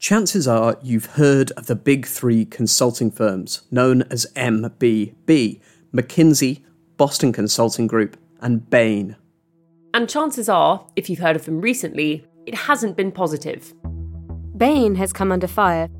Chances are you've heard of the big three consulting firms known as MBB McKinsey, Boston Consulting Group, and Bain. And chances are, if you've heard of them recently, it hasn't been positive. Bain has come under fire.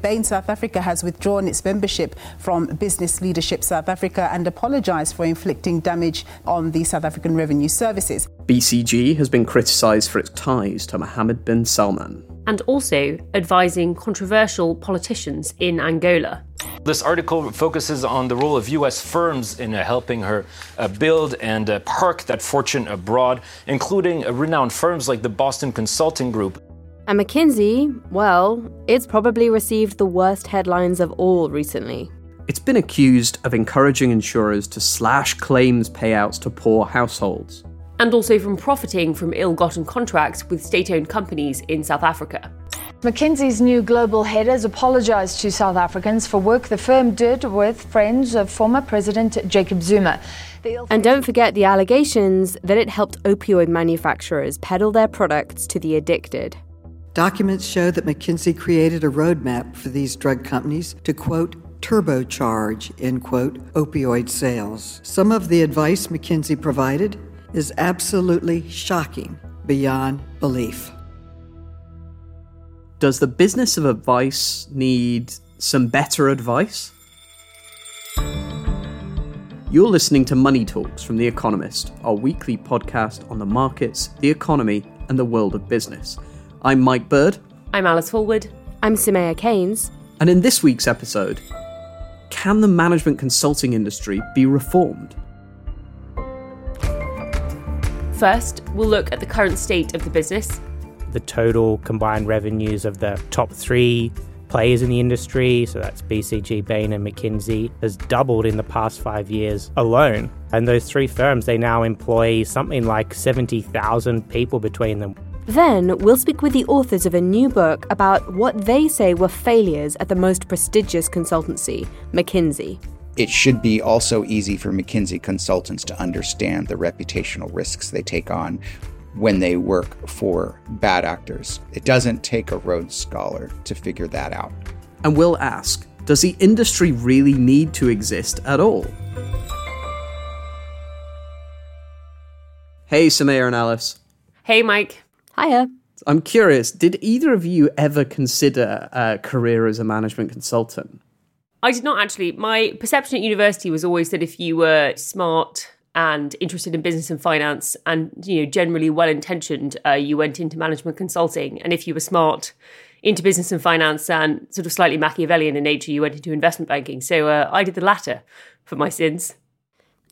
Bain South Africa has withdrawn its membership from Business Leadership South Africa and apologised for inflicting damage on the South African Revenue Services. BCG has been criticised for its ties to Mohammed bin Salman. And also advising controversial politicians in Angola. This article focuses on the role of U.S. firms in uh, helping her uh, build and uh, park that fortune abroad, including renowned firms like the Boston Consulting Group. And McKinsey, well, it's probably received the worst headlines of all recently. It's been accused of encouraging insurers to slash claims payouts to poor households. And also from profiting from ill gotten contracts with state owned companies in South Africa. McKinsey's new global head has apologized to South Africans for work the firm did with friends of former President Jacob Zuma. And don't forget the allegations that it helped opioid manufacturers peddle their products to the addicted. Documents show that McKinsey created a roadmap for these drug companies to, quote, turbocharge, end quote, opioid sales. Some of the advice McKinsey provided is absolutely shocking beyond belief. Does the business of advice need some better advice? You're listening to Money Talks from The Economist, our weekly podcast on the markets, the economy, and the world of business. I'm Mike Bird. I'm Alice Fulwood. I'm Soumaya Keynes. And in this week's episode, can the management consulting industry be reformed? First, we'll look at the current state of the business. The total combined revenues of the top three players in the industry, so that's BCG, Bain, and McKinsey, has doubled in the past five years alone. And those three firms, they now employ something like 70,000 people between them. Then we'll speak with the authors of a new book about what they say were failures at the most prestigious consultancy, McKinsey. It should be also easy for McKinsey consultants to understand the reputational risks they take on when they work for bad actors. It doesn't take a Rhodes Scholar to figure that out. And we'll ask Does the industry really need to exist at all? Hey, Soumaya and Alice. Hey, Mike. Hiya. I'm curious, did either of you ever consider a career as a management consultant? I did not actually. My perception at university was always that if you were smart and interested in business and finance and you know generally well intentioned, uh, you went into management consulting. And if you were smart into business and finance and sort of slightly Machiavellian in nature, you went into investment banking. So uh, I did the latter for my sins.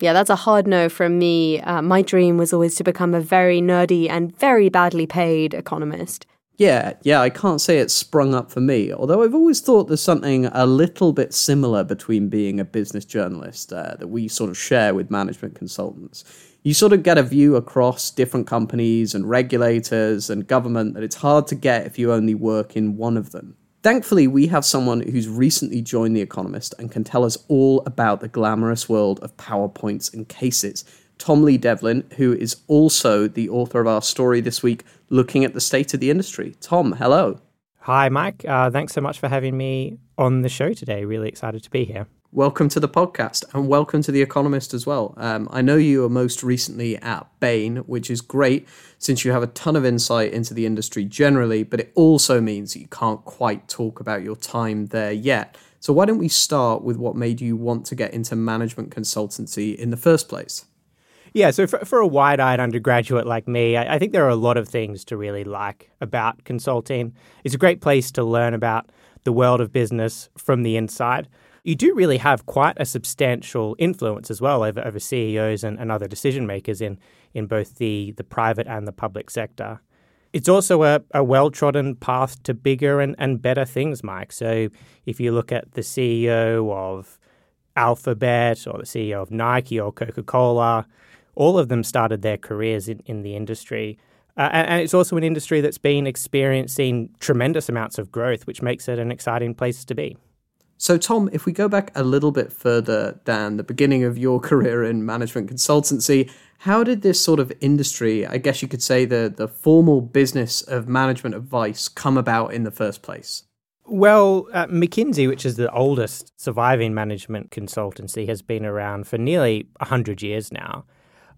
Yeah, that's a hard no from me. Uh, my dream was always to become a very nerdy and very badly paid economist. Yeah, yeah, I can't say it's sprung up for me, although I've always thought there's something a little bit similar between being a business journalist uh, that we sort of share with management consultants. You sort of get a view across different companies and regulators and government that it's hard to get if you only work in one of them. Thankfully, we have someone who's recently joined The Economist and can tell us all about the glamorous world of PowerPoints and cases. Tom Lee Devlin, who is also the author of our story this week, looking at the state of the industry. Tom, hello. Hi, Mike. Uh, thanks so much for having me on the show today. Really excited to be here. welcome to the podcast and welcome to The Economist as well. Um, I know you are most recently at Bain, which is great since you have a ton of insight into the industry generally, but it also means that you can't quite talk about your time there yet. So, why don't we start with what made you want to get into management consultancy in the first place? Yeah, so for, for a wide eyed undergraduate like me, I, I think there are a lot of things to really like about consulting. It's a great place to learn about the world of business from the inside you do really have quite a substantial influence as well over, over CEOs and, and other decision makers in, in both the, the private and the public sector. It's also a, a well trodden path to bigger and, and better things, Mike. So if you look at the CEO of Alphabet or the CEO of Nike or Coca Cola, all of them started their careers in, in the industry. Uh, and, and, it's also an industry that's been experiencing tremendous amounts of growth, which makes it an exciting place to be. So, Tom, if we go back a little bit further down the beginning of your career in management consultancy, how did this sort of industry, I guess you could say the, the formal business of management advice, come about in the first place? Well, uh, McKinsey, which is the oldest surviving management consultancy, has been around for nearly 100 years now.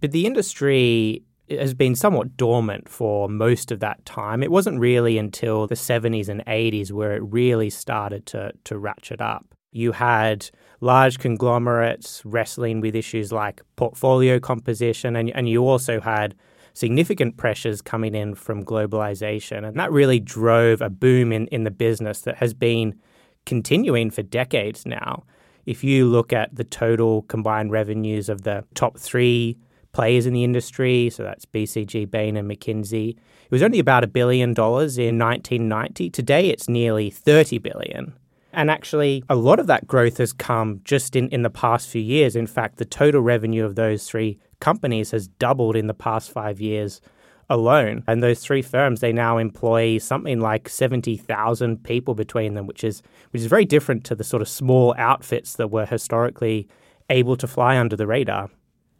But the industry has been somewhat dormant for most of that time. It wasn't really until the 70s and 80s where it really started to, to ratchet up. You had large conglomerates wrestling with issues like portfolio composition, and, and you also had significant pressures coming in from globalization. And that really drove a boom in, in the business that has been continuing for decades now. If you look at the total combined revenues of the top three players in the industry. So that's BCG, Bain, and McKinsey. It was only about a billion dollars in 1990. Today, it's nearly 30 billion. And actually, a lot of that growth has come just in, in the past few years. In fact, the total revenue of those three companies has doubled in the past five years alone. And those three firms, they now employ something like 70,000 people between them, which is, which is very different to the sort of small outfits that were historically able to fly under the radar.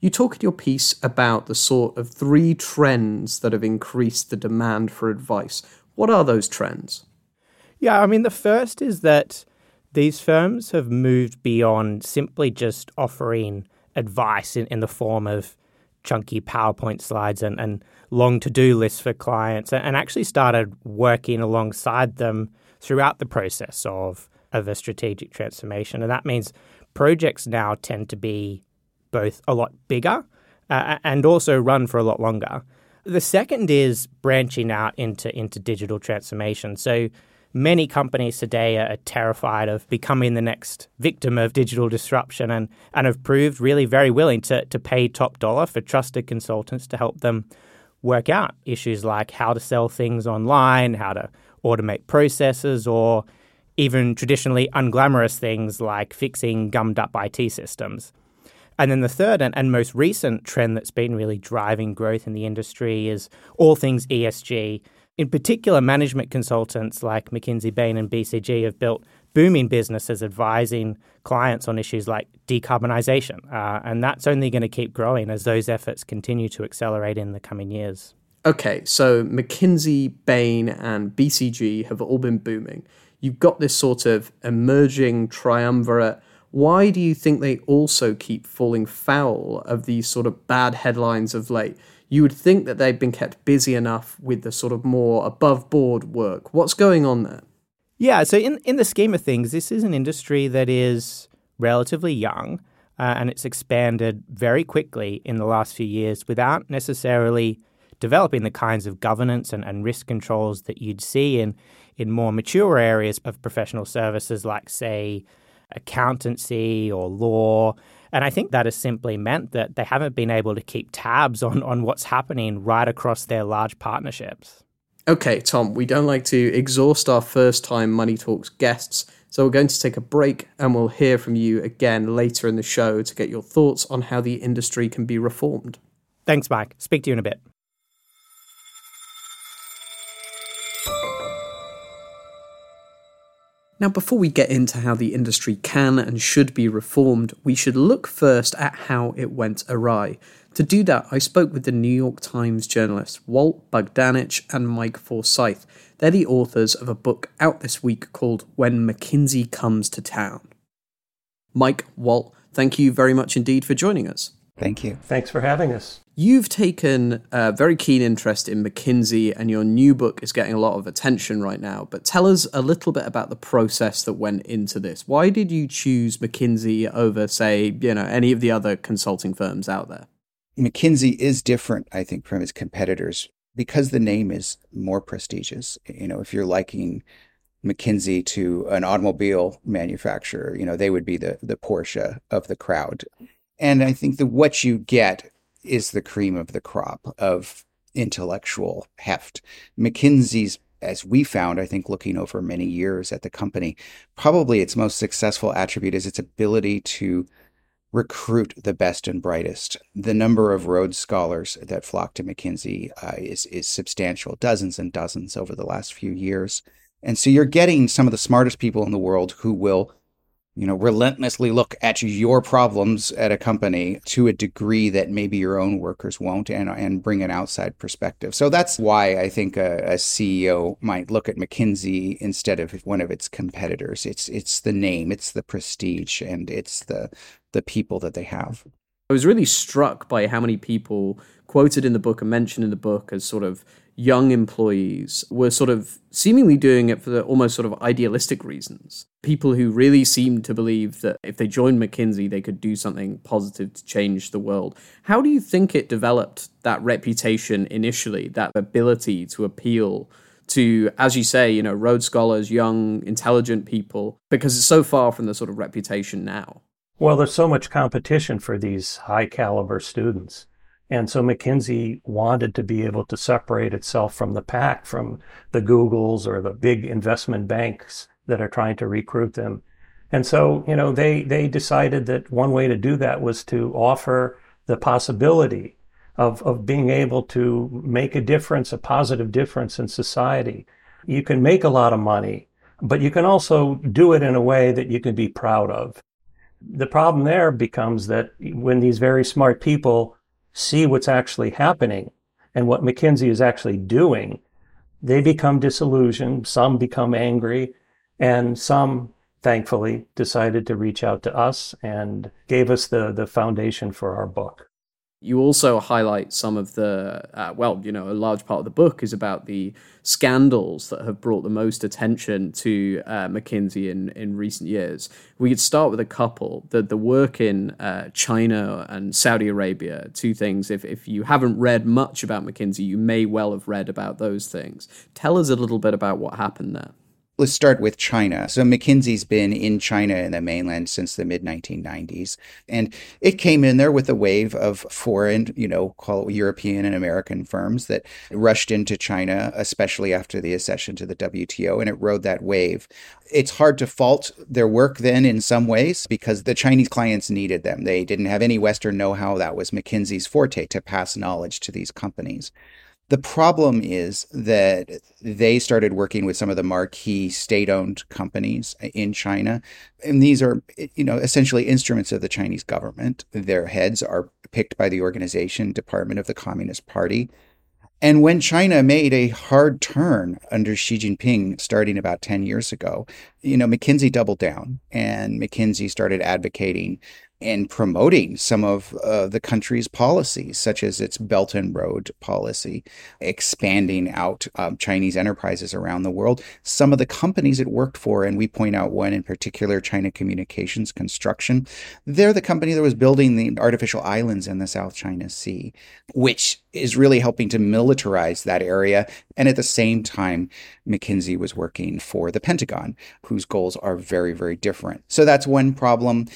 You talk in your piece about the sort of three trends that have increased the demand for advice. What are those trends? Yeah, I mean, the first is that these firms have moved beyond simply just offering advice in, in the form of chunky PowerPoint slides and, and long to do lists for clients and actually started working alongside them throughout the process of, of a strategic transformation. And that means projects now tend to be both a lot bigger uh, and also run for a lot longer. The second is branching out into, into digital transformation. So many companies today are terrified of becoming the next victim of digital disruption and, and have proved really very willing to, to pay top dollar for trusted consultants to help them work out issues like how to sell things online, how to automate processes, or even traditionally unglamorous things like fixing gummed up IT systems. And then the third and, and most recent trend that's been really driving growth in the industry is all things ESG. In particular, management consultants like McKinsey, Bain, and BCG have built booming businesses advising clients on issues like decarbonization. Uh, and that's only going to keep growing as those efforts continue to accelerate in the coming years. Okay, so McKinsey, Bain, and BCG have all been booming. You've got this sort of emerging triumvirate why do you think they also keep falling foul of these sort of bad headlines of late? You would think that they've been kept busy enough with the sort of more above board work. What's going on there? Yeah, so in, in the scheme of things, this is an industry that is relatively young uh, and it's expanded very quickly in the last few years without necessarily developing the kinds of governance and, and risk controls that you'd see in, in more mature areas of professional services, like, say, accountancy or law. And I think that has simply meant that they haven't been able to keep tabs on, on what's happening right across their large partnerships. Okay, Tom, we don't like to exhaust our first time Money Talks guests, so we're going to take a break and we'll hear from you again later in the show to get your thoughts on how the industry can be reformed. Thanks, Mike. Speak to you in a bit. Now, before we get into how the industry can and should be reformed, we should look first at how it went awry. To do that, I spoke with the New York Times journalists Walt Bogdanich and Mike Forsyth. They're the authors of a book out this week called When McKinsey Comes to Town. Mike, Walt, thank you very much indeed for joining us. Thank you. Thanks for having us. You've taken a very keen interest in McKinsey, and your new book is getting a lot of attention right now. But tell us a little bit about the process that went into this. Why did you choose McKinsey over, say, you know, any of the other consulting firms out there? McKinsey is different, I think, from its competitors because the name is more prestigious. You know, if you're liking McKinsey to an automobile manufacturer, you know, they would be the the Porsche of the crowd. And I think that what you get is the cream of the crop of intellectual heft. McKinsey's, as we found, I think, looking over many years at the company, probably its most successful attribute is its ability to recruit the best and brightest. The number of Rhodes Scholars that flock to McKinsey uh, is, is substantial, dozens and dozens over the last few years. And so you're getting some of the smartest people in the world who will you know, relentlessly look at your problems at a company to a degree that maybe your own workers won't and, and bring an outside perspective. So that's why I think a, a CEO might look at McKinsey instead of one of its competitors. It's, it's the name, it's the prestige, and it's the, the people that they have. I was really struck by how many people quoted in the book and mentioned in the book as sort of young employees were sort of seemingly doing it for the almost sort of idealistic reasons. People who really seemed to believe that if they joined McKinsey, they could do something positive to change the world. How do you think it developed that reputation initially, that ability to appeal? to, as you say, you know, Rhodes Scholars, young, intelligent people, because it's so far from the sort of reputation now. Well, there's so much competition for these high caliber students. And so McKinsey wanted to be able to separate itself from the pack, from the Googles or the big investment banks that are trying to recruit them. And so, you know, they, they decided that one way to do that was to offer the possibility of, of being able to make a difference, a positive difference in society. You can make a lot of money, but you can also do it in a way that you can be proud of. The problem there becomes that when these very smart people see what's actually happening and what McKinsey is actually doing, they become disillusioned. Some become angry, and some, thankfully, decided to reach out to us and gave us the, the foundation for our book. You also highlight some of the, uh, well, you know, a large part of the book is about the scandals that have brought the most attention to uh, McKinsey in, in recent years. We could start with a couple. The, the work in uh, China and Saudi Arabia, two things. If, if you haven't read much about McKinsey, you may well have read about those things. Tell us a little bit about what happened there let's start with China. So McKinsey's been in China in the mainland since the mid 1990s, and it came in there with a wave of foreign, you know, call it European and American firms that rushed into China, especially after the accession to the WTO, and it rode that wave. It's hard to fault their work then in some ways because the Chinese clients needed them. They didn't have any Western know how. That was McKinsey's forte to pass knowledge to these companies. The problem is that they started working with some of the marquee state-owned companies uh, in China, and these are, eh, you know, essentially instruments of the Chinese government. Their heads are picked by the organization Department of the Communist Party. And when China made a hard turn under Xi Jinping starting about 10 years ago, you know, McKinsey doubled down and McKinsey started advocating in promoting some of uh, the country's policies, such as its Belt and Road policy, expanding out um, Chinese enterprises around the world. Some of the companies it worked for, and we point out one in particular, China Communications Construction, they're the company that was building the artificial islands in the South China Sea, which is really helping to militarize that area. And at the same time, McKinsey was working for the Pentagon, whose goals are very, very different. So that's one problem.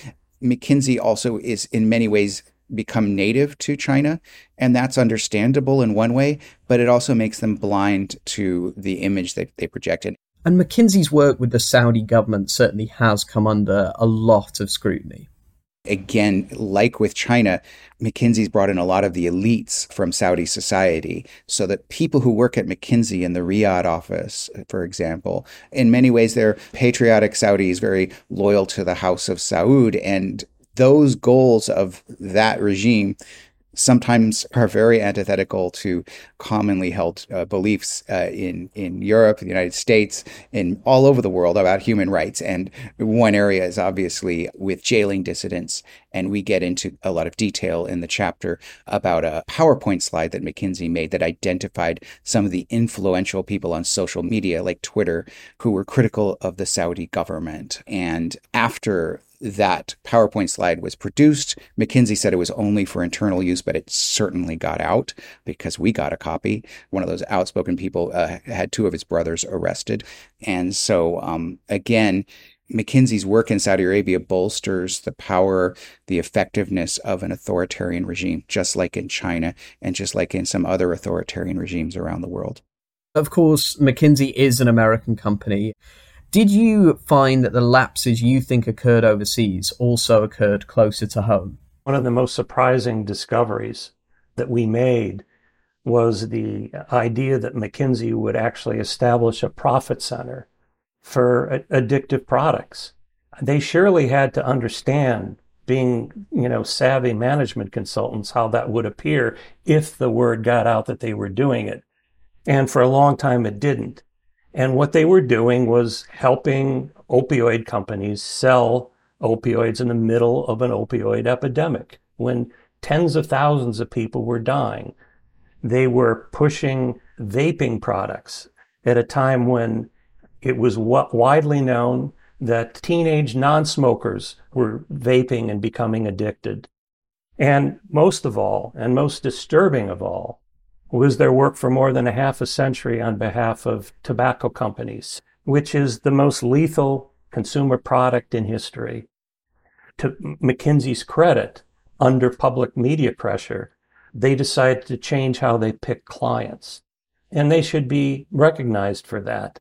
McKinsey also is in many ways become native to China. And that's understandable in one way, but it also makes them blind to the image that they project. And McKinsey's work with the Saudi government certainly has come under a lot of scrutiny. Again, like with China, McKinsey's brought in a lot of the elites from Saudi society so that people who work at McKinsey in the Riyadh office, for example, in many ways, they're patriotic Saudis, very loyal to the House of Saud. And those goals of that regime sometimes are very antithetical to commonly held uh, beliefs uh, in in Europe, the United States, and all over the world about human rights. And one area is obviously with jailing dissidents, and we get into a lot of detail in the chapter about a PowerPoint slide that McKinsey made that identified some of the influential people on social media, like Twitter, who were critical of the Saudi government. And after that PowerPoint slide was produced. McKinsey said it was only for internal use, but it certainly got out because we got a copy. One of those outspoken people uh, had two of his brothers arrested. And so, um, again, McKinsey's work in Saudi Arabia bolsters the power, the effectiveness of an authoritarian regime, just like in China and just like in some other authoritarian regimes around the world. Of course, McKinsey is an American company. Did you find that the lapses you think occurred overseas also occurred closer to home? One of the most surprising discoveries that we made was the idea that McKinsey would actually establish a profit center for addictive products. They surely had to understand being, you know, savvy management consultants, how that would appear if the word got out that they were doing it. And for a long time, it didn't. And what they were doing was helping opioid companies sell opioids in the middle of an opioid epidemic when tens of thousands of people were dying. They were pushing vaping products at a time when it was widely known that teenage non smokers were vaping and becoming addicted. And most of all, and most disturbing of all, was their work for more than a half a century on behalf of tobacco companies, which is the most lethal consumer product in history. To McKinsey's credit, under public media pressure, they decided to change how they pick clients. And they should be recognized for that.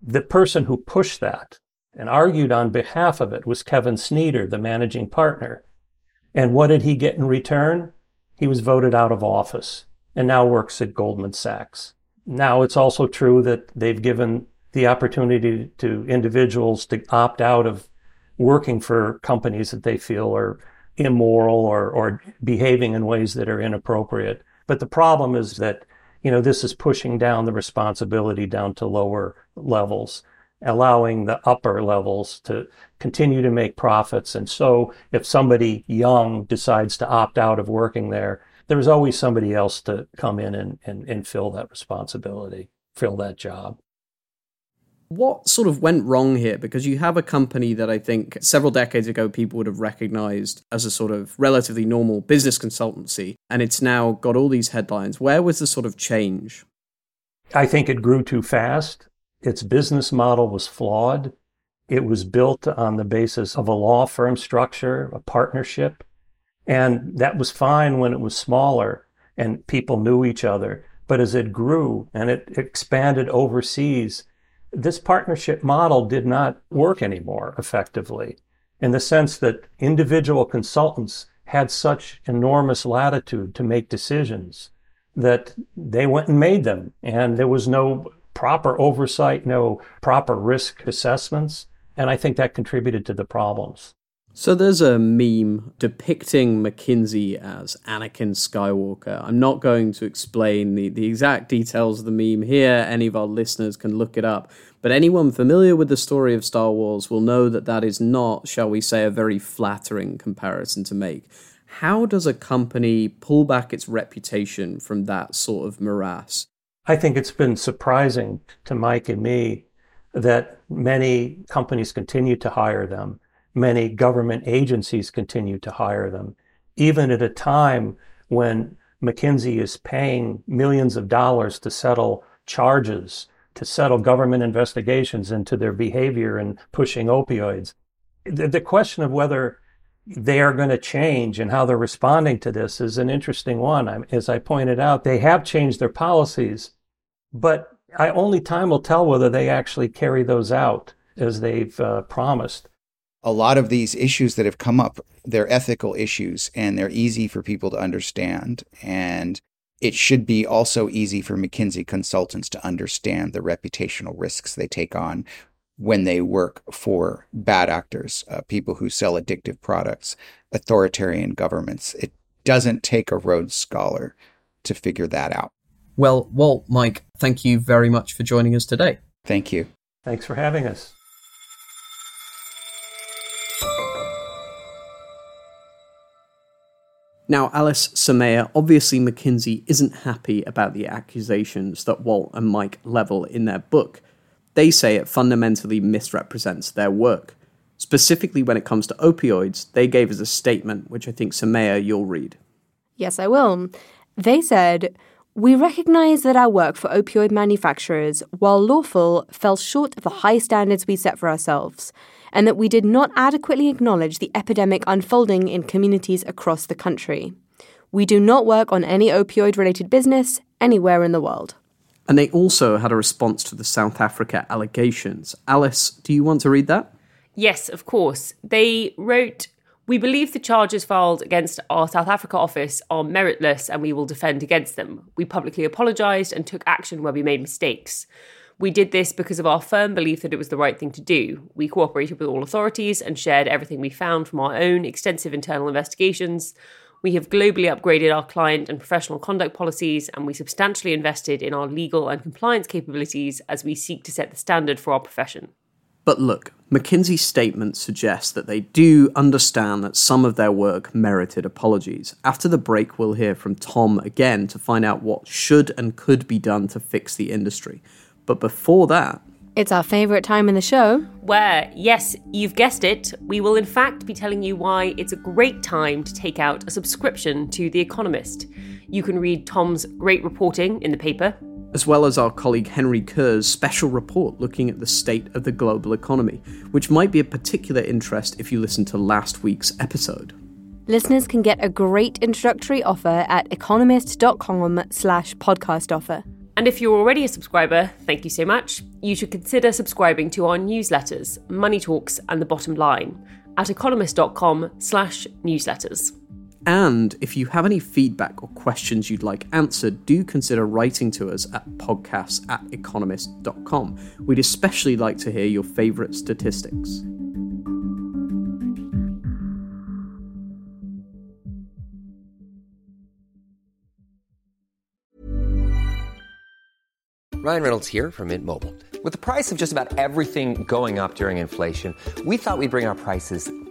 The person who pushed that and argued on behalf of it was Kevin Sneader, the managing partner. And what did he get in return? He was voted out of office and now works at Goldman Sachs. Now, it's also true that they've given the opportunity to individuals to opt out of working for companies that they feel are immoral or, or behaving in ways that are inappropriate. But the problem is that, you know, this is pushing down the responsibility down to lower levels, allowing the upper levels to continue to make profits. And so if somebody young decides to opt out of working there, there was always somebody else to come in and, and, and fill that responsibility, fill that job. What sort of went wrong here? Because you have a company that I think several decades ago people would have recognized as a sort of relatively normal business consultancy, and it's now got all these headlines. Where was the sort of change? I think it grew too fast. Its business model was flawed. It was built on the basis of a law firm structure, a partnership. And that was fine when it was smaller and people knew each other. But as it grew and it expanded overseas, this partnership model did not work anymore effectively in the sense that individual consultants had such enormous latitude to make decisions that they went and made them. And there was no proper oversight, no proper risk assessments. And I think that contributed to the problems. So there's a meme depicting McKinsey as Anakin Skywalker. I'm not going to explain the, the exact details of the meme here. Any of our listeners can look it up. But anyone familiar with the story of Star Wars will know that that is not, shall we say, a very flattering comparison to make. How does a company pull back its reputation from that sort of morass? I think it's been surprising to Mike and me that many companies continue to hire them many government agencies continue to hire them, even at a time when McKinsey is paying millions of dollars to settle charges, to settle government investigations into their behavior in pushing opioids. The, the question of whether they are going to change and how they're responding to this is an interesting one. As I pointed out, they have changed their policies, but I, only time will tell whether they actually carry those out as they've uh, promised a lot of these issues that have come up, they're ethical issues and they're easy for people to understand. And it should be also easy for McKinsey consultants to understand the reputational risks they take on when they work for bad actors, uh, people who sell addictive products, authoritarian governments. It doesn't take a Rhodes Scholar to figure that out. Well, Walt, Mike, thank you very much for joining us today. Thank you. Thanks for having us. Now, Alice Soumaya, obviously McKinsey isn't happy about the accusations that Walt and Mike level in their book. They say it fundamentally misrepresents their work. Specifically, when it comes to opioids, they gave us a statement, which I think Soumaya, you'll read. Yes, I will. They said, We recognize that our work for opioid manufacturers, while lawful, fell short of the high standards we set for ourselves and that we did not adequately acknowledge the epidemic unfolding in communities across the country. We do not work on any opioid related business anywhere in the world. And they also had a response to the South Africa allegations. Alice, do you want to read that? Yes, of course. They wrote we believe the charges filed against our South Africa office are meritless and we will defend against them. We publicly apologised and took action where we made mistakes. We did this because of our firm belief that it was the right thing to do. We cooperated with all authorities and shared everything we found from our own extensive internal investigations. We have globally upgraded our client and professional conduct policies, and we substantially invested in our legal and compliance capabilities as we seek to set the standard for our profession. But look, McKinsey's statement suggests that they do understand that some of their work merited apologies. After the break, we'll hear from Tom again to find out what should and could be done to fix the industry. But before that, it's our favourite time in the show. Where, yes, you've guessed it, we will in fact be telling you why it's a great time to take out a subscription to The Economist. You can read Tom's great reporting in the paper, as well as our colleague Henry Curr's special report looking at the state of the global economy, which might be of particular interest if you listen to last week's episode. Listeners can get a great introductory offer at economist.com slash podcast offer. And if you're already a subscriber, thank you so much. You should consider subscribing to our newsletters, Money Talks and The Bottom Line, at economist.com slash newsletters. And if you have any feedback or questions you'd like answered, do consider writing to us at podcasts at economist.com. We'd especially like to hear your favourite statistics. Ryan Reynolds here from Mint Mobile. With the price of just about everything going up during inflation, we thought we'd bring our prices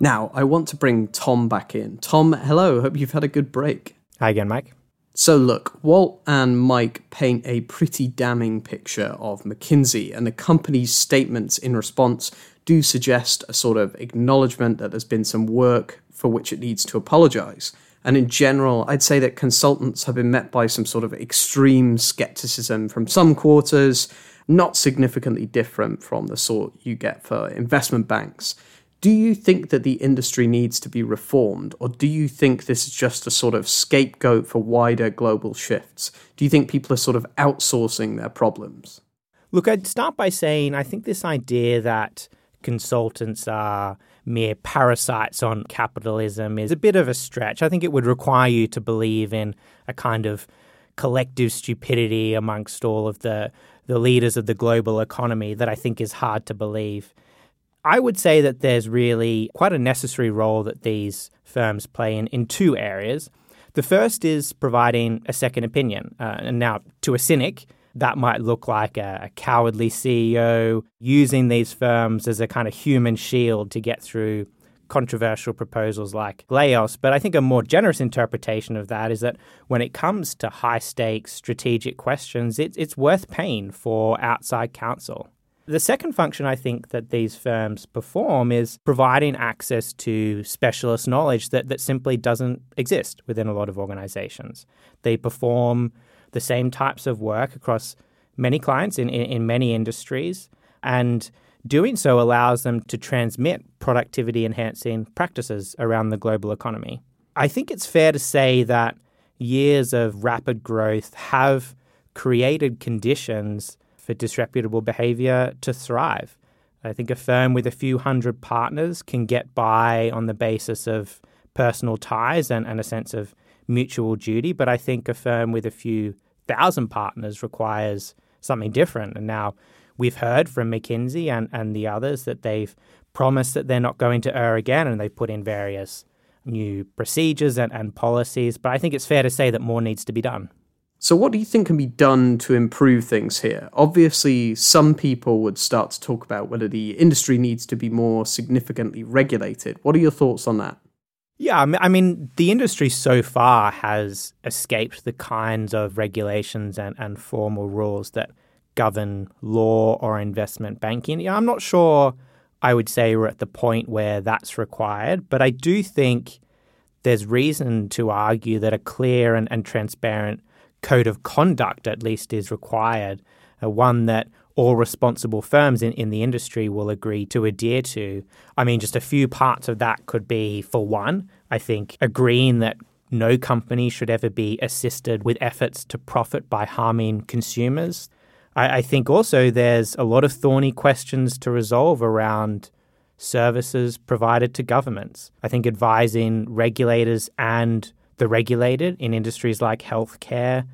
Now, I want to bring Tom back in. Tom, hello. Hope you've had a good break. Hi again, Mike. So, look, Walt and Mike paint a pretty damning picture of McKinsey, and the company's statements in response do suggest a sort of acknowledgement that there's been some work for which it needs to apologize. And in general, I'd say that consultants have been met by some sort of extreme skepticism from some quarters, not significantly different from the sort you get for investment banks. Do you think that the industry needs to be reformed, or do you think this is just a sort of scapegoat for wider global shifts? Do you think people are sort of outsourcing their problems? Look, I'd start by saying I think this idea that consultants are mere parasites on capitalism is a bit of a stretch. I think it would require you to believe in a kind of collective stupidity amongst all of the, the leaders of the global economy that I think is hard to believe. I would say that there's really quite a necessary role that these firms play in, in two areas. The first is providing a second opinion. Uh, and now, to a cynic, that might look like a, a, cowardly CEO using these firms as a kind of human shield to get through controversial proposals like layoffs. But I think a more generous interpretation of that is that when it comes to high stakes strategic questions, it, it's worth paying for outside counsel. The second function I think that these firms perform is providing access to specialist knowledge that, that simply doesn't exist within a lot of organizations. They perform the same types of work across many clients in, in, in many industries. And doing so allows them to transmit productivity enhancing practices around the global economy. I think it's fair to say that years of rapid growth have created conditions for disreputable behavior to thrive. I think a firm with a few hundred partners can get by on the basis of personal ties and, and a sense of mutual duty, but I think a firm with a few thousand partners requires something different. And now we've heard from McKinsey and, and the others that they've promised that they're not going to err again, and they've put in various new procedures and, and policies. But I think it's fair to say that more needs to be done. So, what do you think can be done to improve things here? Obviously, some people would start to talk about whether the industry needs to be more significantly regulated. What are your thoughts on that? Yeah, I mean, the industry so far has escaped the kinds of regulations and, and formal rules that govern law or investment banking. I'm not sure I would say we're at the point where that's required, but I do think there's reason to argue that a clear and, and transparent code of conduct, at least, is required, uh, one that all responsible firms in, in the industry will agree to adhere to. I mean, just a few parts of that could be, for one, I think, agreeing that no company should ever be assisted with efforts to profit by harming consumers. I, I think also there's a lot of thorny questions to resolve around services provided to governments. I think advising regulators and the regulated in industries like healthcare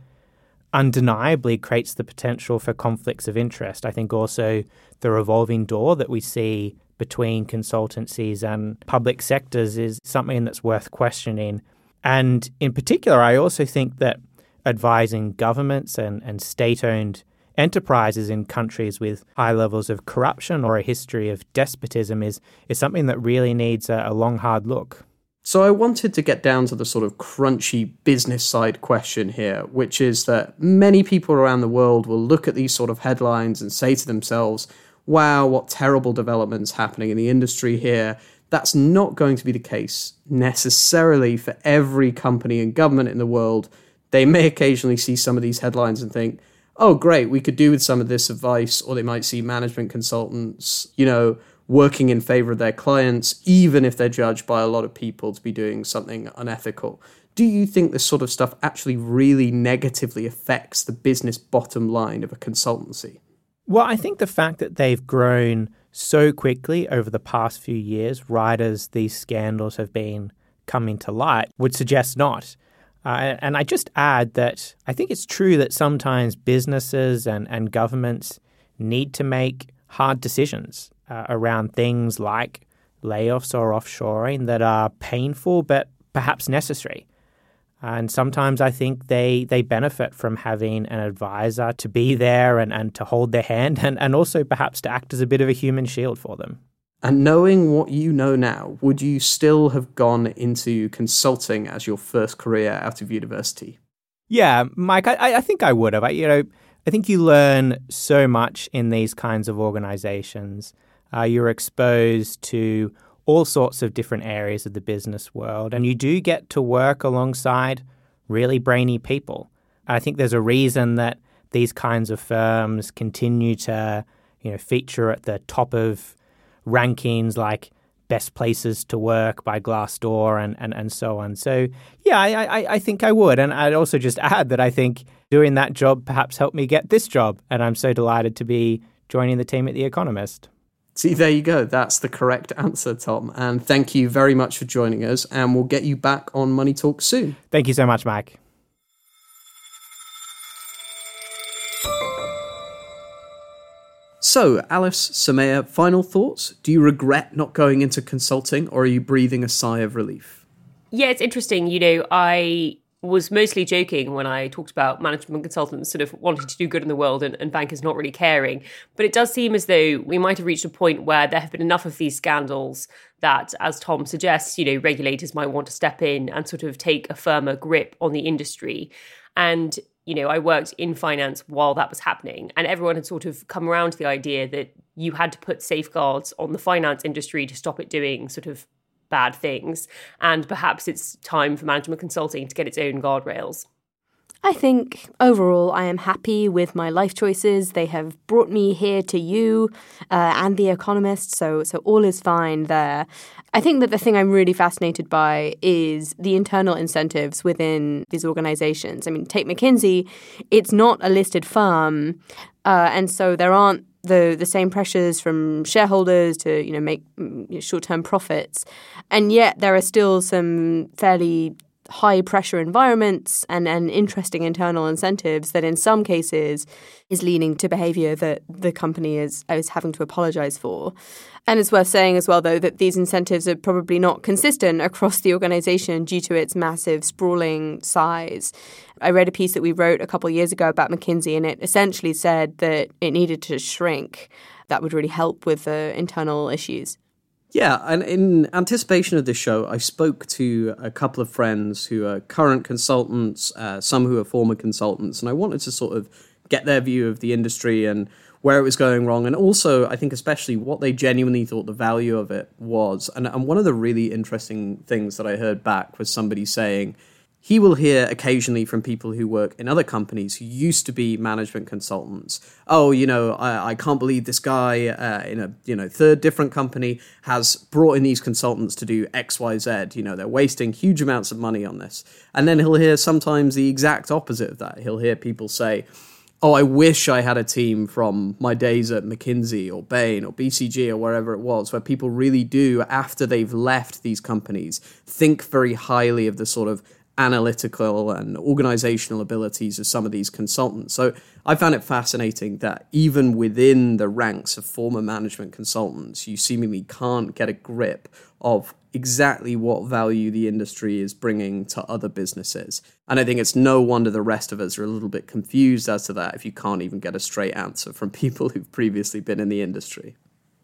undeniably creates the potential for conflicts of interest. I think also the revolving door that we see between consultancies and public sectors is something that's worth questioning. And in particular, I also think that advising governments and, and state owned enterprises in countries with high levels of corruption or a history of despotism is, is something that really needs a, a long, hard look. So I wanted to get down to the sort of crunchy business side question here, which is that many people around the world will look at these sort of headlines and say to themselves, wow, what terrible developments happening in the industry here. That's not going to be the case necessarily for every company and government in the world. They may occasionally see some of these headlines and think, oh, great, we could do with some of this advice, or they might see management consultants, you know, working in favor of their clients, even if they're judged by a lot of people to be doing something unethical. Do you think this sort of stuff actually really negatively affects the business bottom line of a consultancy? Well, I think the fact that they've grown so quickly over the past few years, right as these scandals have been coming to light, would suggest not. Uh, and I just add that I think it's true that sometimes businesses and, and governments need to make hard decisions uh, around things like layoffs or offshoring that are painful but perhaps necessary. And sometimes I think they, they benefit from having an advisor to be there and, and to hold their hand and, and also perhaps to act as a bit of a human shield for them. And knowing what you know now, would you still have gone into consulting as your first career out of university? Yeah, Mike, I, I think I would have. I, you know, I think you learn so much in these kinds of organizations. Uh, you're exposed to all sorts of different areas of the business world, and you do get to work alongside really brainy people. I think there's a reason that these kinds of firms continue to, you know, feature at the top of rankings like best places to work by Glassdoor and, and, and so on. So, yeah, I, I, I think I would. And I'd also just add that I think doing that job perhaps helped me get this job. And I'm so delighted to be joining the team at The Economist. See, there you go. That's the correct answer, Tom. And thank you very much for joining us. And we'll get you back on Money Talk soon. Thank you so much, Mike. So, Alice, Soumaya, final thoughts? Do you regret not going into consulting or are you breathing a sigh of relief? Yeah, it's interesting. You know, I was mostly joking when I talked about management consultants sort of wanting to do good in the world and, and, bankers not really caring. But it does seem as though we might have reached a point where there have been enough of these scandals that, as Tom suggests, you know, regulators might want to step in and sort of take a firmer grip on the industry. And, you know, I worked in finance while that was happening, and everyone had sort of come around to the idea that you had to put safeguards on the finance industry to stop it doing sort of bad things. And perhaps it's time for management consulting to get its own guardrails. I think overall I am happy with my life choices. They have brought me here to you uh, and The Economist, so so all is fine there. I think that the thing I'm really fascinated by is the internal incentives within these organizations. I mean, take McKinsey, it's not a listed firm, uh, and so there aren't the the same pressures from shareholders to you know make mm, short term profits, and yet there are still some fairly high pressure environments and, and interesting internal incentives that in some cases is leading to behavior that the company is, is having to apologize for. And it's worth saying as well, though, that these incentives are probably not consistent across the organization due to its massive, sprawling size. I read a piece that we wrote a couple of years ago about McKinsey, and it essentially said that it needed to shrink. That would really help with the internal issues. Yeah, and in anticipation of this show, I spoke to a couple of friends who are current consultants, uh, some who are former consultants, and I wanted to sort of get their view of the industry and where it was going wrong, and also, I think, especially what they genuinely thought the value of it was. And, and one of the really interesting things that I heard back was somebody saying, he will hear occasionally from people who work in other companies who used to be management consultants. Oh, you know, I, I can't believe this guy uh, in a you know third different company has brought in these consultants to do X, Y, Z. You know, they're wasting huge amounts of money on this. And then he'll hear sometimes the exact opposite of that. He'll hear people say, "Oh, I wish I had a team from my days at McKinsey or Bain or BCG or wherever it was, where people really do, after they've left these companies, think very highly of the sort of analytical and organizational abilities of some of these consultants. So I found it fascinating that even within the ranks of former management consultants, you seemingly can't get a grip of exactly what value the industry is bringing to other businesses. And I think it's no wonder the rest of us are a little bit confused as to that if you can't even get a straight answer from people who've previously been in the industry.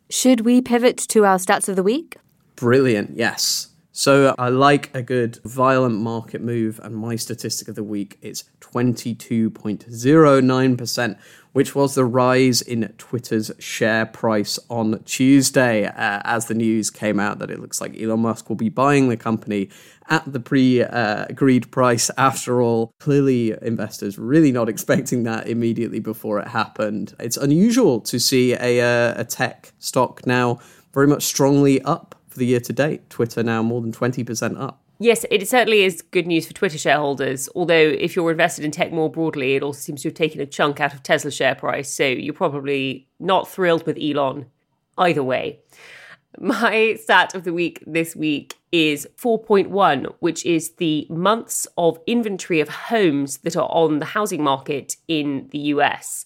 Should we pivot to our stats of the week? Brilliant, yes. So I like a good violent market move, and my statistic of the week is 22.09%, which was the rise in Twitter's share price on Tuesday uh, as the news came out that it looks like Elon Musk will be buying the company at the pre uh, agreed price after all. Clearly, investors really not expecting that immediately before it happened. It's unusual to see a, uh, a tech stock now very much strongly up for the year to date. Twitter now more than 20% up. Yes, it certainly is good news for Twitter shareholders. Although, if you're invested in tech more broadly, it also seems to have taken a chunk out of Tesla's share price. So you're probably not thrilled with Elon either way. My stat of the week this week is 4.1, which is the months of inventory of homes that are on the housing market in the US.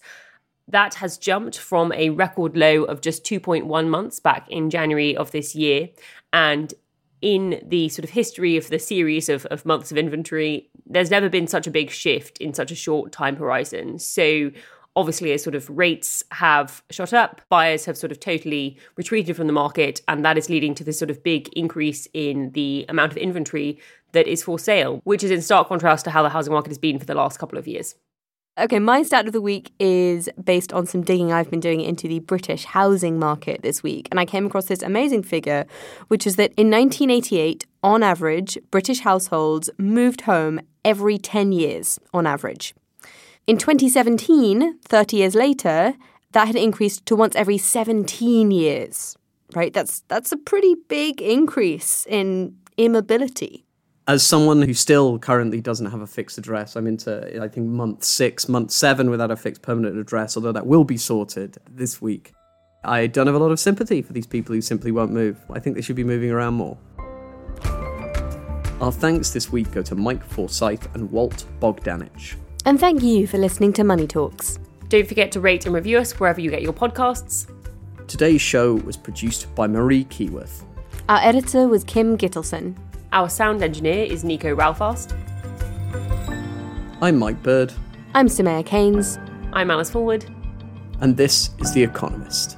That has jumped from a record low of just 2.1 months back in January of this year. And in the sort of history of the series of, of months of inventory, there's never been such a big shift in such a short time horizon. So, obviously, as sort of rates have shot up, buyers have sort of totally retreated from the market. And that is leading to this sort of big increase in the amount of inventory that is for sale, which is in stark contrast to how the housing market has been for the last couple of years. Okay, my stat of the week is based on some digging I've been doing into the British housing market this week. And I came across this amazing figure, which is that in 1988, on average, British households moved home every 10 years on average. In 2017, 30 years later, that had increased to once every 17 years. Right? That's that's a pretty big increase in immobility as someone who still currently doesn't have a fixed address, I'm into, I think, month six, month seven without a fixed permanent address, although that will be sorted this week. I don't have a lot of sympathy for these people who simply won't move. I think they should be moving around more. Our thanks this week go to Mike Forsyth and Walt Bogdanich. And thank you for listening to Money Talks. Don't forget to rate and review us wherever you get your podcasts. Today's show was produced by Marie Keyworth. Our editor was Kim Gittleson. Our sound engineer is Nico Ralfast. I'm Mike Bird. I'm Soumaya Keynes. I'm Alice Fulwood. And this is The Economist.